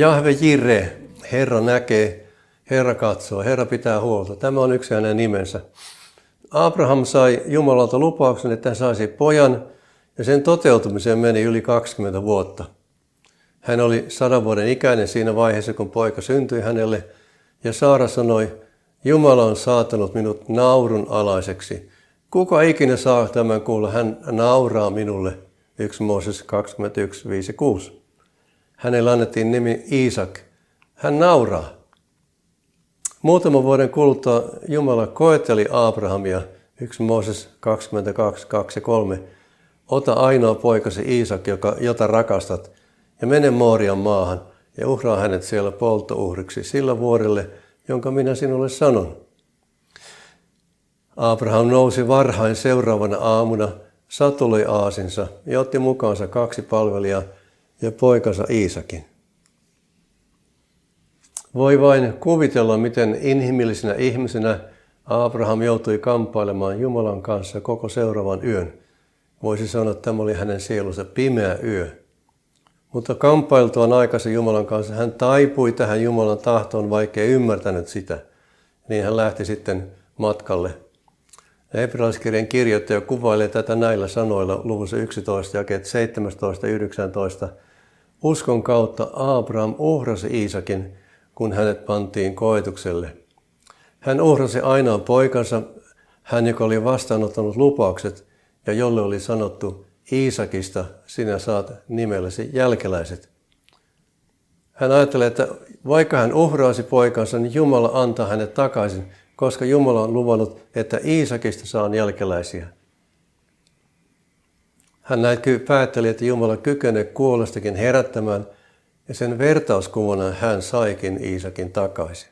Jahve Jire, Herra näkee, Herra katsoo, Herra pitää huolta. Tämä on yksi hänen nimensä. Abraham sai Jumalalta lupauksen, että hän saisi pojan, ja sen toteutumiseen meni yli 20 vuotta. Hän oli sadan vuoden ikäinen siinä vaiheessa, kun poika syntyi hänelle, ja Saara sanoi, Jumala on saatanut minut naurun alaiseksi. Kuka ikinä saa tämän kuulla, hän nauraa minulle. 1 Mooses 21, 5, 6. Hänelle annettiin nimi Iisak. Hän nauraa. Muutaman vuoden kuluttua Jumala koetteli Abrahamia, 1 Mooses 22, 2 ja 3. Ota ainoa poikasi Iisak, joka, jota rakastat, ja mene Moorian maahan ja uhraa hänet siellä polttouhriksi sillä vuorelle, jonka minä sinulle sanon. Abraham nousi varhain seuraavana aamuna, satului aasinsa ja otti mukaansa kaksi palvelijaa ja poikansa Iisakin. Voi vain kuvitella, miten inhimillisenä ihmisenä Abraham joutui kamppailemaan Jumalan kanssa koko seuraavan yön. Voisi sanoa, että tämä oli hänen sielunsa pimeä yö. Mutta kamppailtuaan aikaisin Jumalan kanssa hän taipui tähän Jumalan tahtoon, vaikka ei ymmärtänyt sitä. Niin hän lähti sitten matkalle. Hebrealaiskirjan kirjoittaja kuvailee tätä näillä sanoilla luvussa 11, jakeet 17 ja 19. Uskon kautta Abraham uhrasi Iisakin, kun hänet pantiin koetukselle. Hän uhrasi ainoan poikansa, hän joka oli vastaanottanut lupaukset ja jolle oli sanottu, Iisakista sinä saat nimellesi jälkeläiset. Hän ajattelee, että vaikka hän uhraasi poikansa, niin Jumala antaa hänet takaisin, koska Jumala on luvannut, että Iisakista saan jälkeläisiä. Hän näin päätteli, että Jumala kykenee kuolestakin herättämään, ja sen vertauskuvana hän saikin Iisakin takaisin.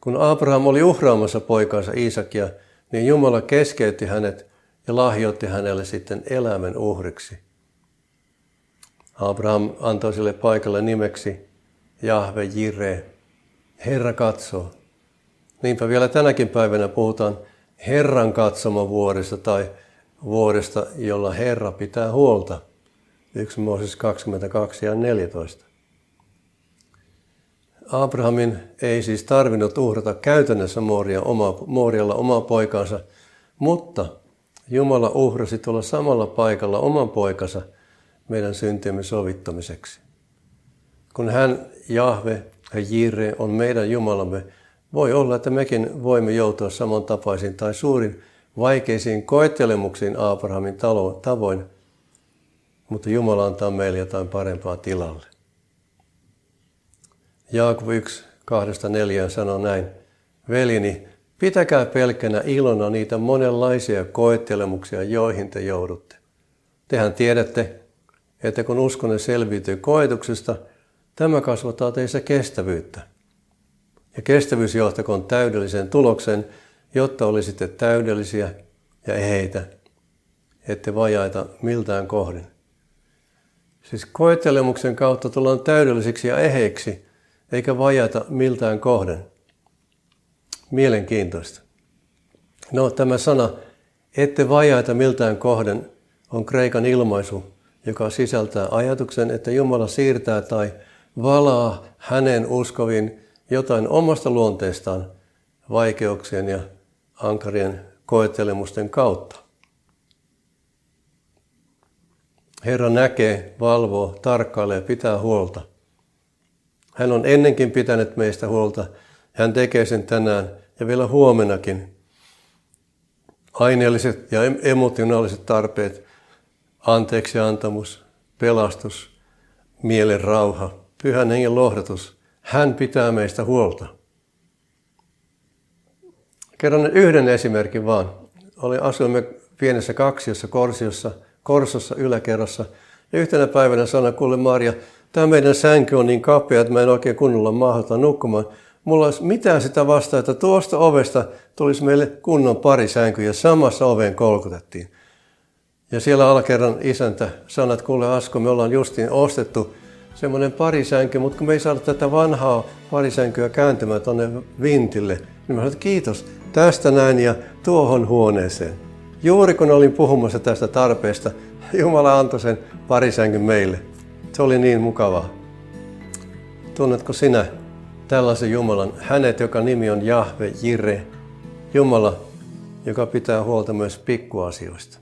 Kun Abraham oli uhraamassa poikansa Iisakia, niin Jumala keskeytti hänet ja lahjoitti hänelle sitten elämän uhriksi. Abraham antoi sille paikalle nimeksi Jahve Jire, Herra katsoo. Niinpä vielä tänäkin päivänä puhutaan Herran katsoma vuodesta tai vuodesta, jolla Herra pitää huolta. 1 Mooses 22 ja 14. Abrahamin ei siis tarvinnut uhrata käytännössä Mooria, oma, Moorialla omaa poikaansa, mutta Jumala uhrasi tuolla samalla paikalla oman poikansa meidän syntiemme sovittamiseksi. Kun hän, Jahve ja Jire, on meidän Jumalamme, voi olla, että mekin voimme joutua samantapaisiin tai suurin vaikeisiin koettelemuksiin Abrahamin tavoin, mutta Jumala antaa meille jotain parempaa tilalle. Jaakob 1, 2-4 sanoo näin, Veljeni, Pitäkää pelkänä ilona niitä monenlaisia koettelemuksia, joihin te joudutte. Tehän tiedätte, että kun uskonne selviytyy koetuksesta, tämä kasvattaa teissä kestävyyttä. Ja kestävyys johtakoon täydellisen tuloksen, jotta olisitte täydellisiä ja eheitä, ette vajaita miltään kohdin. Siis koettelemuksen kautta tullaan täydellisiksi ja eheiksi, eikä vajata miltään kohden. Mielenkiintoista. No tämä sana, ette vajaita miltään kohden, on kreikan ilmaisu, joka sisältää ajatuksen, että Jumala siirtää tai valaa hänen uskovin jotain omasta luonteestaan vaikeuksien ja ankarien koettelemusten kautta. Herra näkee, valvoo, tarkkailee, pitää huolta. Hän on ennenkin pitänyt meistä huolta. Hän tekee sen tänään ja vielä huomenakin. Aineelliset ja emotionaaliset tarpeet, anteeksi antamus, pelastus, mielen rauha, pyhän hengen lohdatus. Hän pitää meistä huolta. Kerron yhden esimerkin vaan. Oli, asuimme pienessä kaksiossa Korsiossa, Korsossa yläkerrassa. Ja yhtenä päivänä sanoi, kuule Maria, tämä meidän sänky on niin kapea, että mä en oikein kunnolla mahdollista nukkumaan mulla olisi mitään sitä vastaa, että tuosta ovesta tulisi meille kunnon parisänky ja samassa oveen kolkutettiin. Ja siellä alakerran isäntä sanoi, että kuule Asko, me ollaan justiin ostettu semmoinen parisänky, mutta kun me ei saada tätä vanhaa parisänkyä kääntymään tuonne vintille, niin mä sanoin, että kiitos tästä näin ja tuohon huoneeseen. Juuri kun olin puhumassa tästä tarpeesta, Jumala antoi sen parisänkyn meille. Se oli niin mukavaa. Tunnetko sinä tällaisen Jumalan, hänet, joka nimi on Jahve, Jire, Jumala, joka pitää huolta myös pikkuasioista?